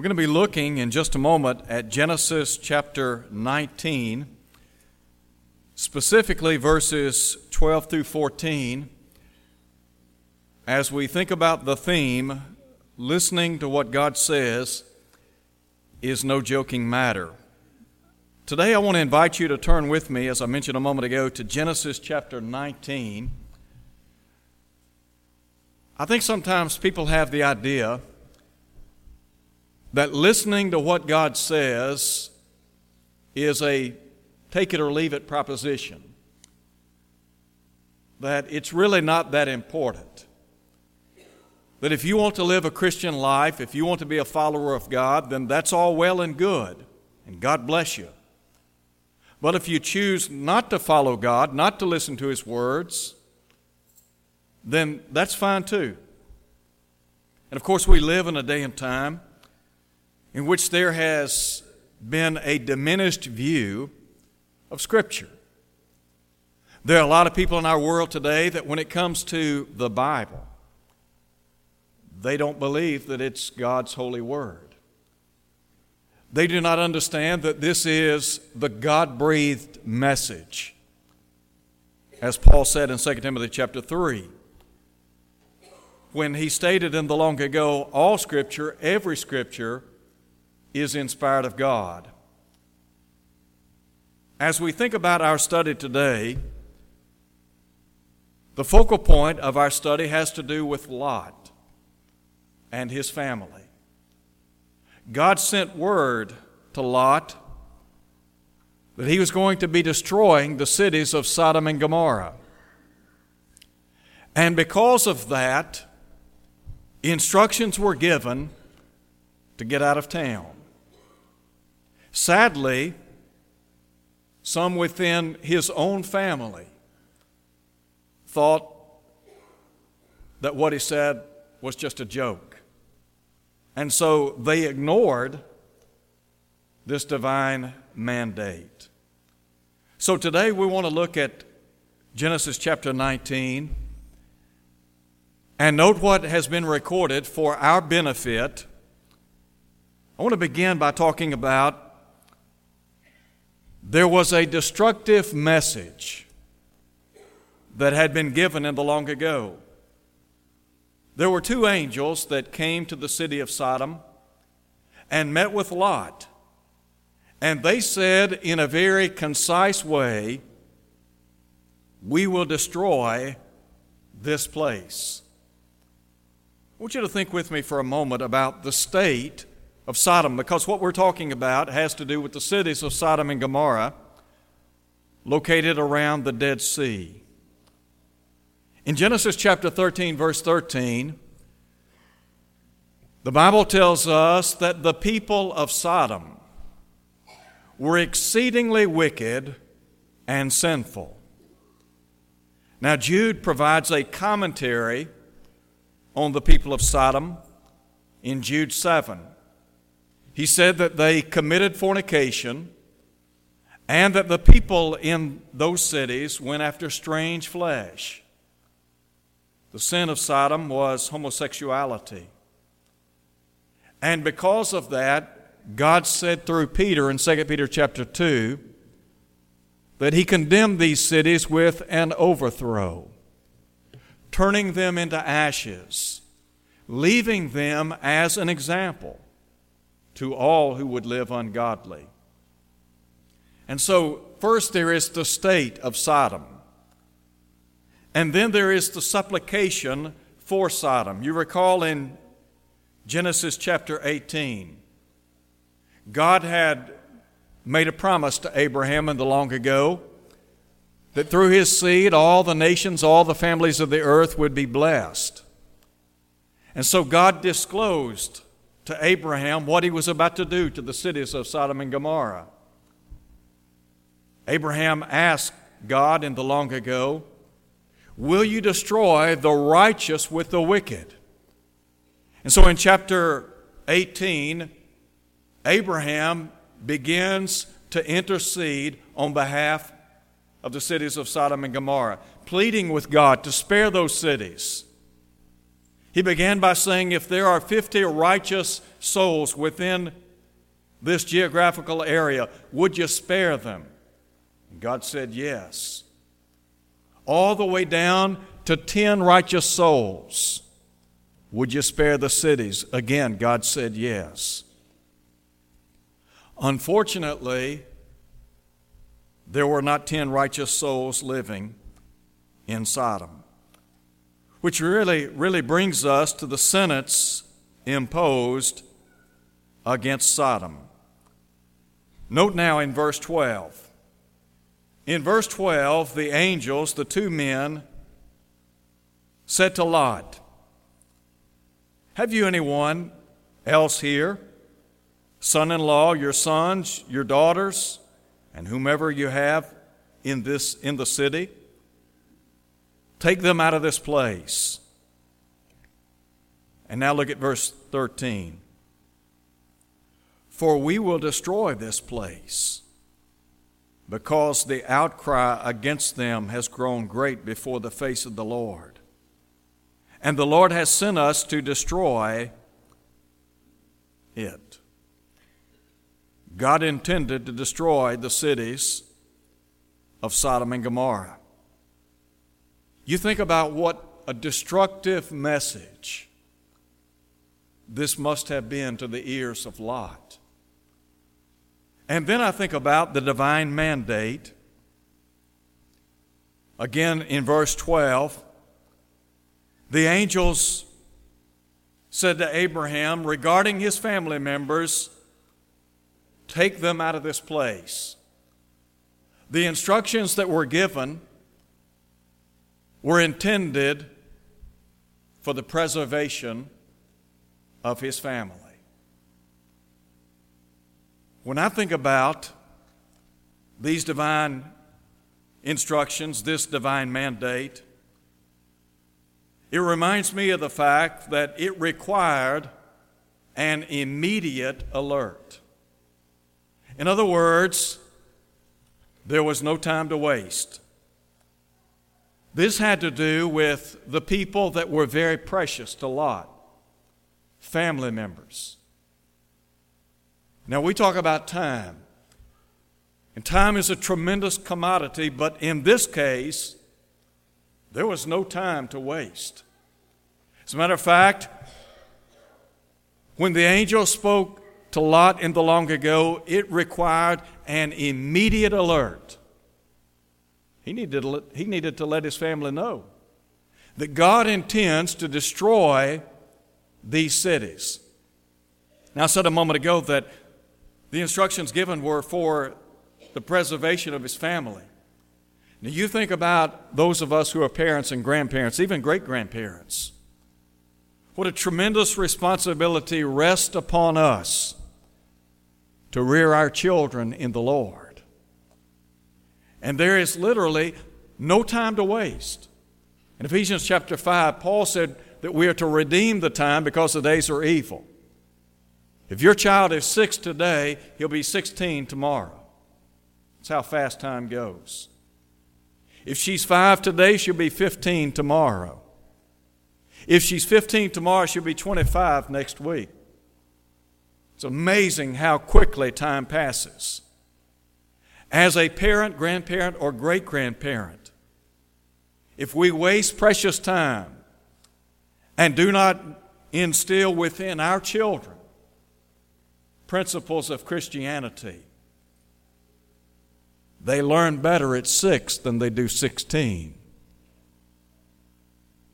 We're going to be looking in just a moment at Genesis chapter 19, specifically verses 12 through 14. As we think about the theme, listening to what God says is no joking matter. Today, I want to invite you to turn with me, as I mentioned a moment ago, to Genesis chapter 19. I think sometimes people have the idea that listening to what God says is a take it or leave it proposition, that it's really not that important. That if you want to live a Christian life, if you want to be a follower of God, then that's all well and good, and God bless you. But if you choose not to follow God, not to listen to His words, then that's fine too. And of course, we live in a day and time in which there has been a diminished view of Scripture. There are a lot of people in our world today that when it comes to the Bible, they don't believe that it's God's holy word. They do not understand that this is the God breathed message. As Paul said in 2 Timothy chapter 3 when he stated in the long ago, all Scripture, every Scripture, is inspired of God. As we think about our study today, the focal point of our study has to do with Lot and his family. God sent word to Lot that he was going to be destroying the cities of Sodom and Gomorrah. And because of that, Instructions were given to get out of town. Sadly, some within his own family thought that what he said was just a joke. And so they ignored this divine mandate. So today we want to look at Genesis chapter 19 and note what has been recorded for our benefit. I want to begin by talking about there was a destructive message that had been given in the long ago. There were two angels that came to the city of Sodom and met with Lot. And they said in a very concise way, We will destroy this place. I want you to think with me for a moment about the state of Sodom, because what we're talking about has to do with the cities of Sodom and Gomorrah located around the Dead Sea. In Genesis chapter 13, verse 13, the Bible tells us that the people of Sodom were exceedingly wicked and sinful. Now, Jude provides a commentary on the people of Sodom in Jude 7. He said that they committed fornication and that the people in those cities went after strange flesh. The sin of Sodom was homosexuality. And because of that, God said through Peter in 2 Peter chapter 2 that he condemned these cities with an overthrow turning them into ashes, leaving them as an example to all who would live ungodly. And so, first there is the state of Sodom. And then there is the supplication for Sodom. You recall in Genesis chapter 18, God had made a promise to Abraham in the long ago that through his seed all the nations, all the families of the earth would be blessed. And so God disclosed to Abraham what he was about to do to the cities of Sodom and Gomorrah. Abraham asked God in the long ago, Will you destroy the righteous with the wicked? And so in chapter 18, Abraham begins to intercede on behalf of the cities of Sodom and Gomorrah, pleading with God to spare those cities. He began by saying, If there are 50 righteous souls within this geographical area, would you spare them? And God said, Yes. All the way down to 10 righteous souls. Would you spare the cities? Again, God said, Yes. Unfortunately, there were not 10 righteous souls living in Sodom. Which really, really brings us to the sentence imposed against Sodom. Note now in verse 12. In verse 12, the angels, the two men, said to Lot, Have you anyone else here? Son in law, your sons, your daughters, and whomever you have in, this, in the city? Take them out of this place. And now look at verse 13. For we will destroy this place, because the outcry against them has grown great before the face of the Lord. And the Lord has sent us to destroy it. God intended to destroy the cities of Sodom and Gomorrah. You think about what a destructive message this must have been to the ears of Lot. And then I think about the divine mandate. Again, in verse 12, the angels said to Abraham regarding his family members, Take them out of this place. The instructions that were given were intended for the preservation of his family. When I think about these divine instructions, this divine mandate, it reminds me of the fact that it required an immediate alert. In other words, there was no time to waste. This had to do with the people that were very precious to Lot, family members. Now, we talk about time, and time is a tremendous commodity, but in this case, there was no time to waste. As a matter of fact, when the angel spoke to Lot in the long ago, it required an immediate alert. He needed, to let, he needed to let his family know that God intends to destroy these cities. Now, I said a moment ago that the instructions given were for the preservation of his family. Now, you think about those of us who are parents and grandparents, even great grandparents. What a tremendous responsibility rests upon us to rear our children in the Lord. And there is literally no time to waste. In Ephesians chapter 5, Paul said that we are to redeem the time because the days are evil. If your child is six today, he'll be 16 tomorrow. That's how fast time goes. If she's five today, she'll be 15 tomorrow. If she's 15 tomorrow, she'll be 25 next week. It's amazing how quickly time passes. As a parent, grandparent, or great grandparent, if we waste precious time and do not instill within our children principles of Christianity, they learn better at six than they do 16.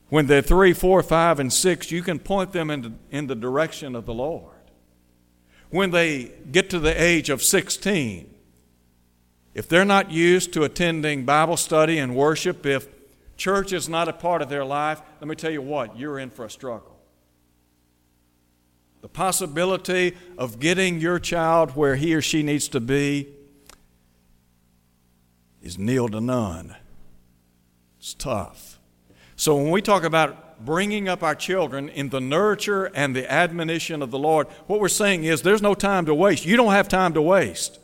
When they're three, four, five, and six, you can point them in the, in the direction of the Lord when they get to the age of 16, if they're not used to attending Bible study and worship, if church is not a part of their life, let me tell you what, you're in for a struggle. The possibility of getting your child where he or she needs to be is nil to none. It's tough. So when we talk about bringing up our children in the nurture and the admonition of the Lord, what we're saying is there's no time to waste. You don't have time to waste.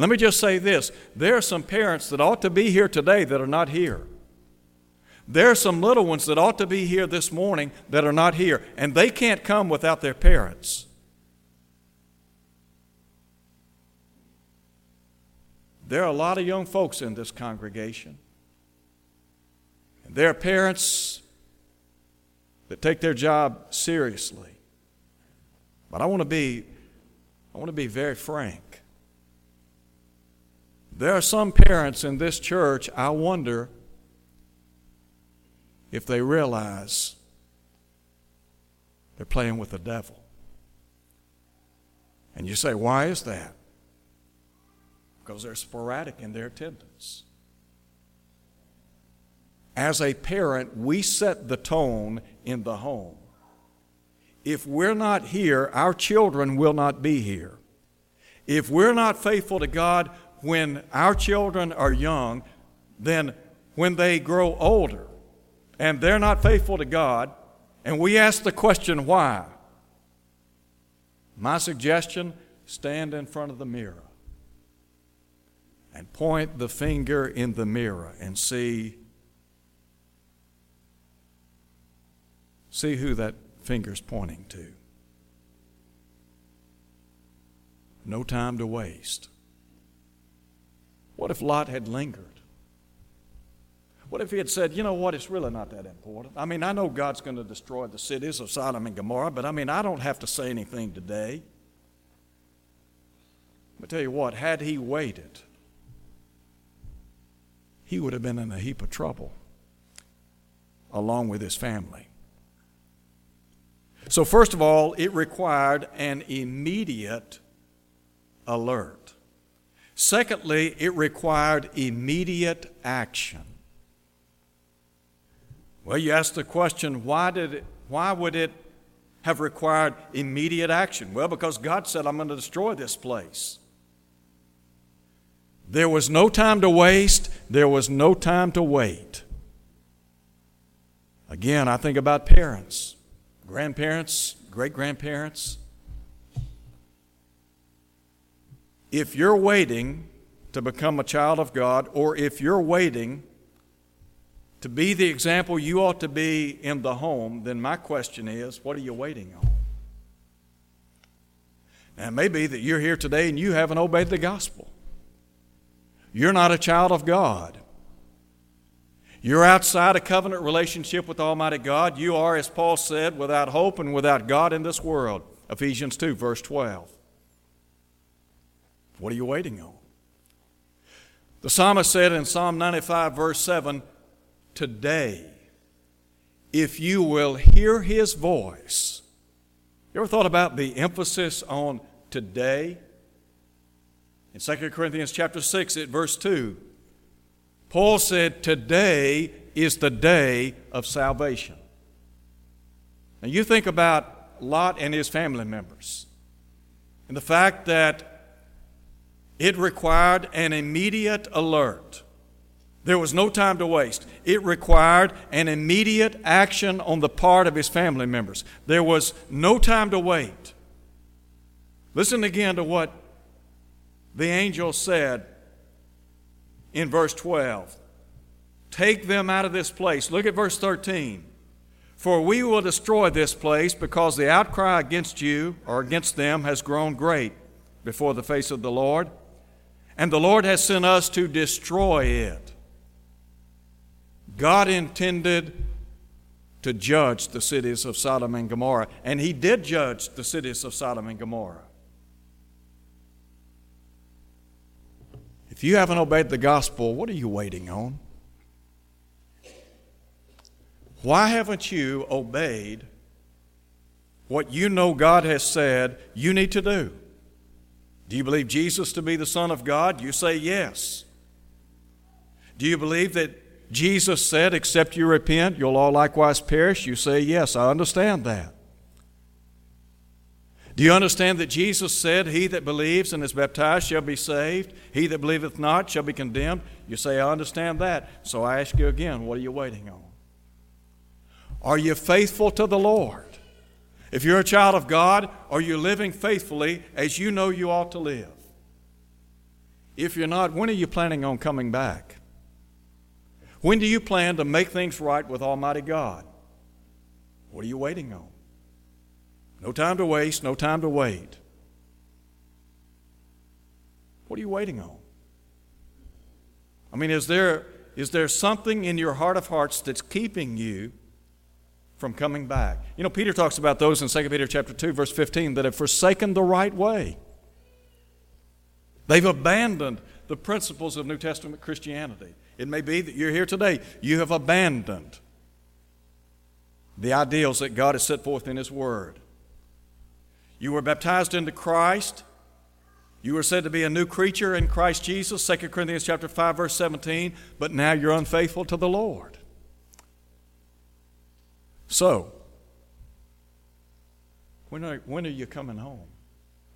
And let me just say this there are some parents that ought to be here today that are not here. There are some little ones that ought to be here this morning that are not here, and they can't come without their parents. There are a lot of young folks in this congregation. And there are parents that take their job seriously. But I want to be I want to be very frank. There are some parents in this church, I wonder if they realize they're playing with the devil. And you say, why is that? because they're sporadic in their attendance. As a parent, we set the tone in the home. If we're not here, our children will not be here. If we're not faithful to God when our children are young, then when they grow older and they're not faithful to God, and we ask the question, why? My suggestion stand in front of the mirror and point the finger in the mirror and see see who that finger's pointing to. No time to waste. What if Lot had lingered? What if he had said, you know what, it's really not that important? I mean, I know God's going to destroy the cities of Sodom and Gomorrah, but I mean, I don't have to say anything today. But tell you what, had he waited, he would have been in a heap of trouble along with his family. So, first of all, it required an immediate alert. Secondly, it required immediate action. Well, you ask the question, why, did it, why would it have required immediate action? Well, because God said, I'm going to destroy this place. There was no time to waste, there was no time to wait. Again, I think about parents, grandparents, great grandparents. If you're waiting to become a child of God, or if you're waiting to be the example you ought to be in the home, then my question is what are you waiting on? Now, it may be that you're here today and you haven't obeyed the gospel. You're not a child of God. You're outside a covenant relationship with Almighty God. You are, as Paul said, without hope and without God in this world. Ephesians 2, verse 12. What are you waiting on? The psalmist said in Psalm 95, verse 7 Today, if you will hear his voice. You ever thought about the emphasis on today? In 2 Corinthians chapter 6 at verse 2, Paul said, Today is the day of salvation. Now you think about Lot and his family members and the fact that it required an immediate alert. There was no time to waste. It required an immediate action on the part of his family members. There was no time to wait. Listen again to what the angel said in verse 12, Take them out of this place. Look at verse 13. For we will destroy this place because the outcry against you or against them has grown great before the face of the Lord, and the Lord has sent us to destroy it. God intended to judge the cities of Sodom and Gomorrah, and He did judge the cities of Sodom and Gomorrah. If you haven't obeyed the gospel, what are you waiting on? Why haven't you obeyed what you know God has said you need to do? Do you believe Jesus to be the Son of God? You say yes. Do you believe that Jesus said, Except you repent, you'll all likewise perish? You say yes, I understand that. Do you understand that Jesus said, He that believes and is baptized shall be saved? He that believeth not shall be condemned? You say, I understand that. So I ask you again, what are you waiting on? Are you faithful to the Lord? If you're a child of God, are you living faithfully as you know you ought to live? If you're not, when are you planning on coming back? When do you plan to make things right with Almighty God? What are you waiting on? No time to waste, no time to wait. What are you waiting on? I mean, is there, is there something in your heart of hearts that's keeping you from coming back? You know, Peter talks about those in 2 Peter chapter 2, verse 15, that have forsaken the right way. They've abandoned the principles of New Testament Christianity. It may be that you're here today, you have abandoned the ideals that God has set forth in His Word. You were baptized into Christ. You were said to be a new creature in Christ Jesus, 2 Corinthians chapter 5 verse 17, but now you're unfaithful to the Lord. So, when are, when are you coming home?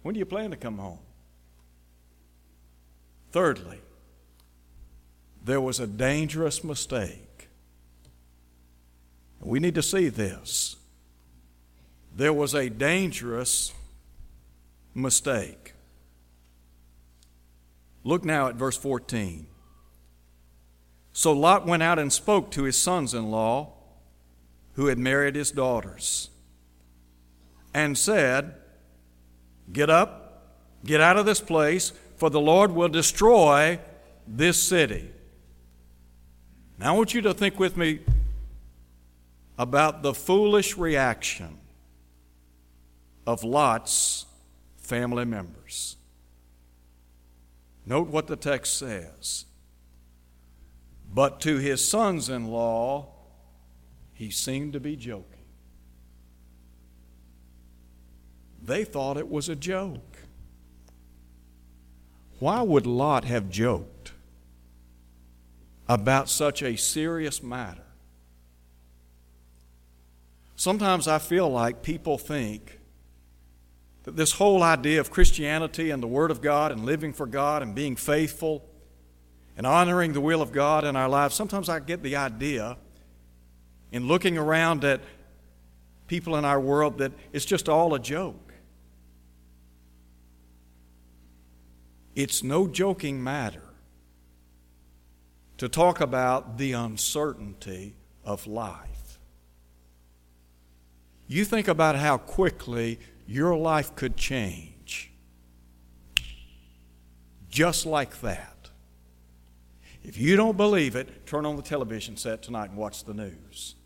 When do you plan to come home? Thirdly, there was a dangerous mistake. We need to see this there was a dangerous mistake. Look now at verse 14. So Lot went out and spoke to his sons in law who had married his daughters and said, Get up, get out of this place, for the Lord will destroy this city. Now I want you to think with me about the foolish reaction of Lot's family members. Note what the text says. But to his sons in law, he seemed to be joking. They thought it was a joke. Why would Lot have joked about such a serious matter? Sometimes I feel like people think that this whole idea of Christianity and the Word of God and living for God and being faithful and honoring the will of God in our lives, sometimes I get the idea in looking around at people in our world that it's just all a joke. It's no joking matter to talk about the uncertainty of life. You think about how quickly your life could change just like that. If you don't believe it, turn on the television set tonight and watch the news.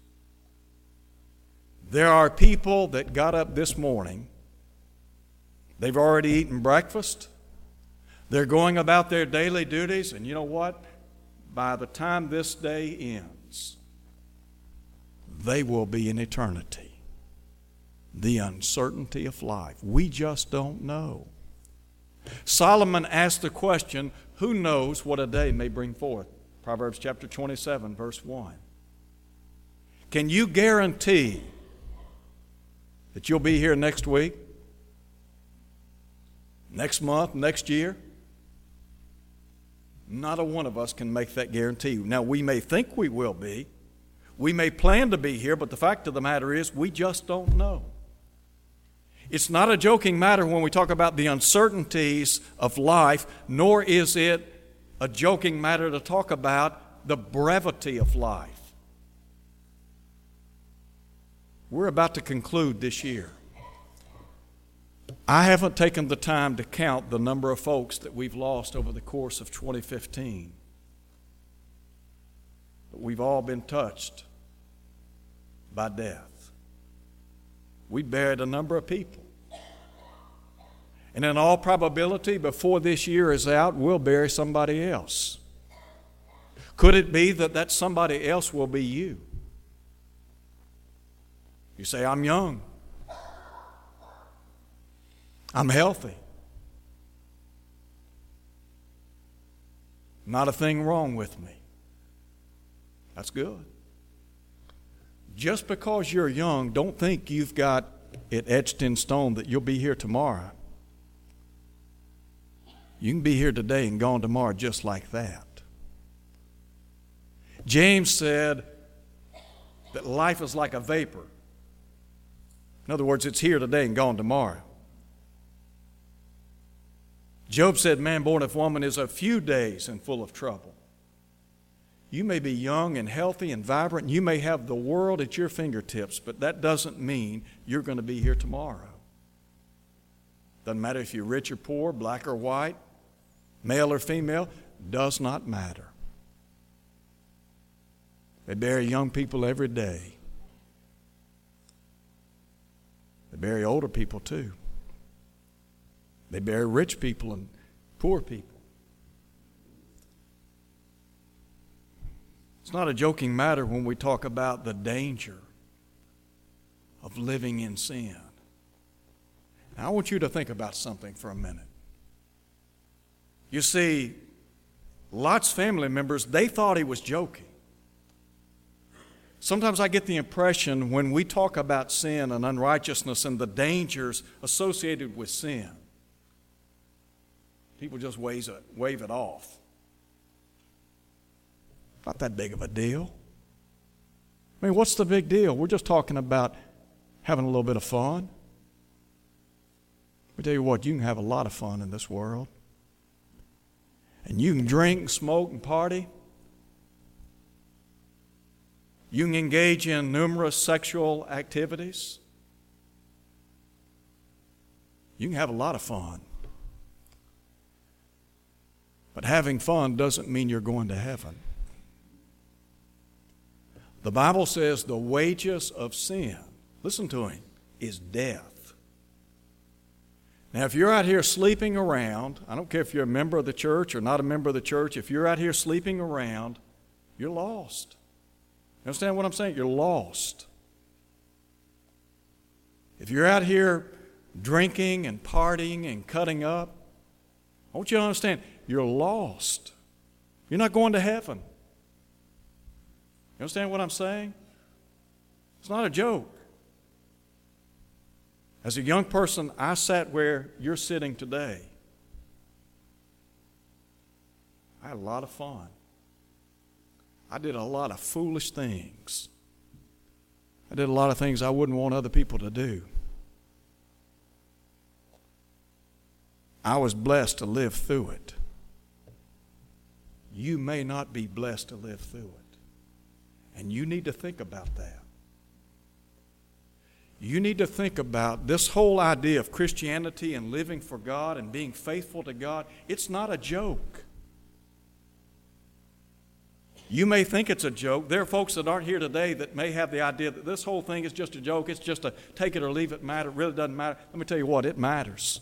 There are people that got up this morning, they've already eaten breakfast, they're going about their daily duties, and you know what? By the time this day ends, they will be in eternity the uncertainty of life. We just don't know. Solomon asked the question who knows what a day may bring forth? Proverbs chapter 27, verse 1. Can you guarantee that you'll be here next week? Next month? Next year? Not a one of us can make that guarantee. Now, we may think we will be. We may plan to be here, but the fact of the matter is, we just don't know. It's not a joking matter when we talk about the uncertainties of life, nor is it a joking matter to talk about the brevity of life. We're about to conclude this year. I haven't taken the time to count the number of folks that we've lost over the course of 2015. But we've all been touched by death we buried a number of people. And in all probability, before this year is out, we'll bury somebody else. Could it be that that somebody else will be you? You say, I'm young. I'm healthy. Not a thing wrong with me. That's good just because you're young, don't think you've got it etched in stone that you'll be here tomorrow. You can be here today and gone tomorrow just like that. James said that life is like a vapor. In other words, it's here today and gone tomorrow. Job said, Man born of woman is a few days and full of trouble. You may be young and healthy and vibrant, and you may have the world at your fingertips, but that doesn't mean you're going to be here tomorrow. Doesn't matter if you're rich or poor, black or white, male or female, does not matter. They bury young people every day. They bury older people too. They bury rich people and poor people. It's not a joking matter when we talk about the danger of living in sin. I want you to think about something for a minute. You see, Lot's family members, they thought he was joking. Sometimes I get the impression when we talk about sin and unrighteousness and the dangers associated with sin, people just wave it, wave it off. Not that big of a deal. I mean, what's the big deal? We're just talking about having a little bit of fun. Me tell you what, you can have a lot of fun in this world. And you can drink, smoke, and party. You can engage in numerous sexual activities. You can have a lot of fun. But having fun doesn't mean you're going to heaven. The Bible says the wages of sin, listen to him, is death. Now, if you're out here sleeping around, I don't care if you're a member of the church or not a member of the church, if you're out here sleeping around, you're lost. Understand what I'm saying? You're lost. If you're out here drinking and partying and cutting up, I want you to understand you're lost. You're not going to heaven. You understand what I'm saying? It's not a joke. As a young person, I sat where you're sitting today. I had a lot of fun. I did a lot of foolish things. I did a lot of things I wouldn't want other people to do. I was blessed to live through it. You may not be blessed to live through it. And you need to think about that. You need to think about this whole idea of Christianity and living for God and being faithful to God. It's not a joke. You may think it's a joke. There are folks that aren't here today that may have the idea that this whole thing is just a joke. It's just a take it or leave it matter. It really doesn't matter. Let me tell you what, it matters.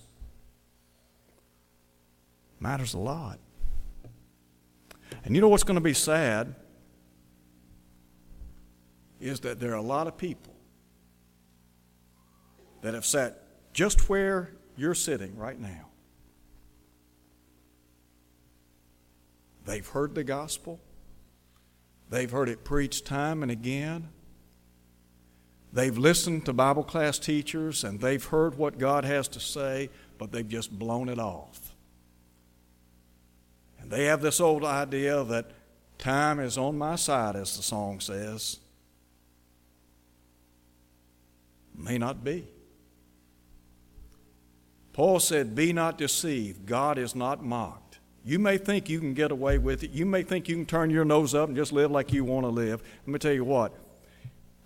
It matters a lot. And you know what's going to be sad? is that there are a lot of people that have sat just where you're sitting right now. They've heard the gospel. They've heard it preached time and again. They've listened to Bible class teachers and they've heard what God has to say, but they've just blown it off. And they have this old idea that time is on my side, as the song says. May not be. Paul said, Be not deceived. God is not mocked. You may think you can get away with it. You may think you can turn your nose up and just live like you want to live. Let me tell you what.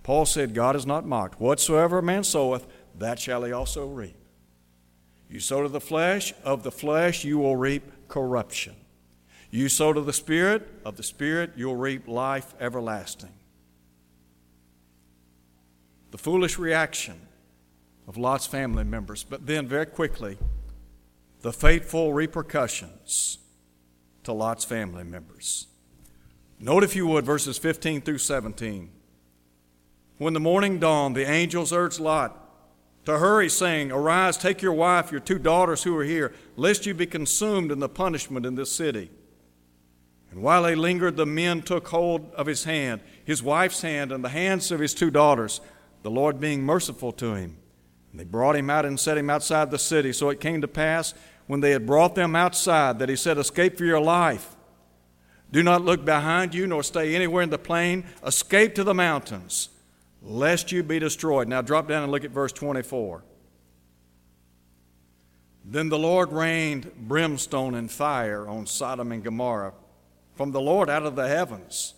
Paul said, God is not mocked. Whatsoever a man soweth, that shall he also reap. You sow to the flesh, of the flesh you will reap corruption. You sow to the Spirit, of the Spirit you'll reap life everlasting the foolish reaction of Lot's family members, but then very quickly, the fateful repercussions to Lot's family members. Note, if you would, verses 15 through 17. When the morning dawned, the angels urged Lot to hurry, saying, Arise, take your wife, your two daughters who are here, lest you be consumed in the punishment in this city. And while they lingered, the men took hold of his hand, his wife's hand, and the hands of his two daughters the Lord being merciful to him. And they brought him out and set him outside the city. So it came to pass, when they had brought them outside, that he said, Escape for your life. Do not look behind you, nor stay anywhere in the plain. Escape to the mountains, lest you be destroyed. Now drop down and look at verse 24. Then the Lord rained brimstone and fire on Sodom and Gomorrah from the Lord out of the heavens.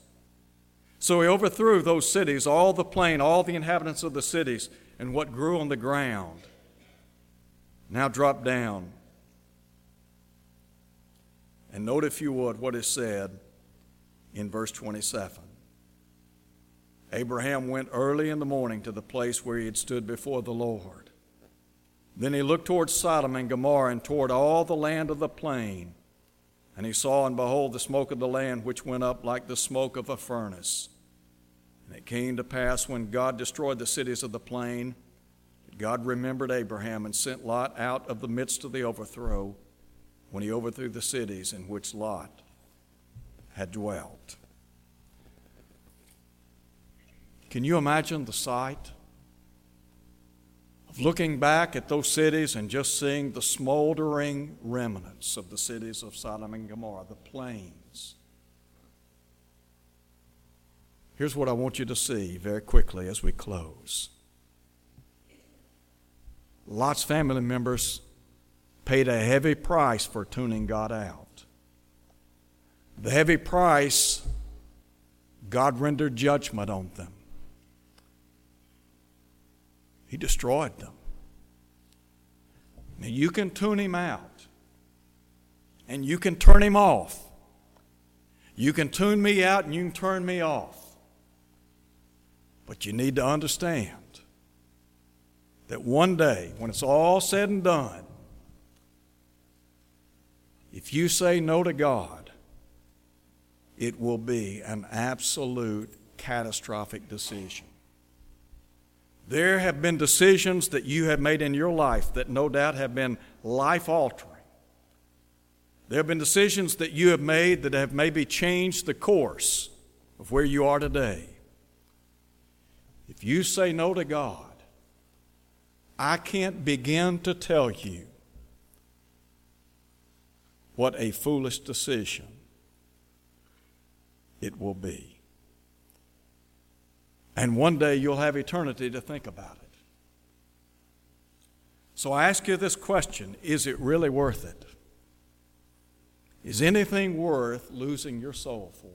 So he overthrew those cities, all the plain, all the inhabitants of the cities, and what grew on the ground. Now drop down. And note, if you would, what is said in verse 27. Abraham went early in the morning to the place where he had stood before the Lord. Then he looked toward Sodom and Gomorrah and toward all the land of the plain. And he saw and behold the smoke of the land which went up like the smoke of a furnace. And it came to pass when God destroyed the cities of the plain, that God remembered Abraham and sent Lot out of the midst of the overthrow when he overthrew the cities in which Lot had dwelt. Can you imagine the sight of looking back at those cities and just seeing the smoldering remnants of the cities of Sodom and Gomorrah, the plains? Here's what I want you to see very quickly as we close. Lot's family members paid a heavy price for tuning God out. The heavy price, God rendered judgment on them. He destroyed them. Now you can tune him out and you can turn him off. You can tune me out and you can turn me off. But you need to understand that one day, when it's all said and done, if you say no to God, it will be an absolute catastrophic decision. There have been decisions that you have made in your life that no doubt have been life altering. There have been decisions that you have made that have maybe changed the course of where you are today. If you say no to God, I can't begin to tell you what a foolish decision it will be. And one day you'll have eternity to think about it. So I ask you this question Is it really worth it? Is anything worth losing your soul for?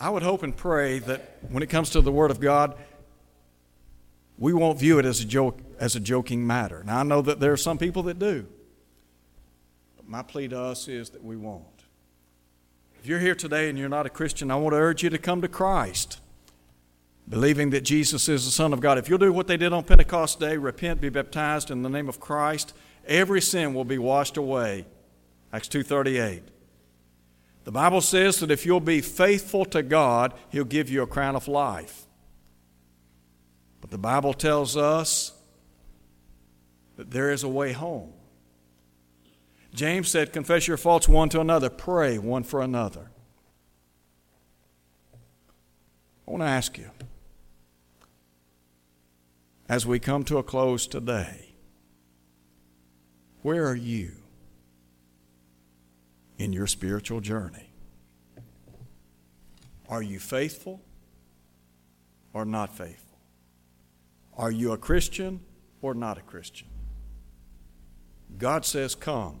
I would hope and pray that when it comes to the Word of God, we won't view it as a joke as a joking matter. Now I know that there are some people that do. My plea to us is that we won't. If you're here today and you're not a Christian, I want to urge you to come to Christ, believing that Jesus is the Son of God. If you'll do what they did on Pentecost Day, repent, be baptized in the name of Christ, every sin will be washed away. Acts 2:38. The Bible says that if you'll be faithful to God, He'll give you a crown of life. But the Bible tells us that there is a way home. James said, Confess your faults one to another, pray one for another. I want to ask you, as we come to a close today, where are you in your spiritual journey? Are you faithful or not faithful? Are you a Christian or not a Christian? God says, Come.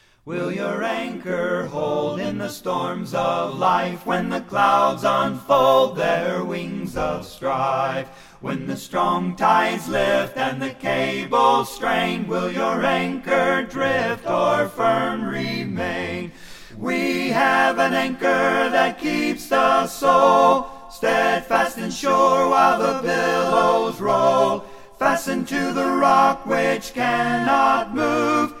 Will your anchor hold in the storms of life when the clouds unfold their wings of strife? When the strong tides lift and the cables strain, will your anchor drift or firm remain? We have an anchor that keeps the soul steadfast and sure while the billows roll. fastened to the rock which cannot move,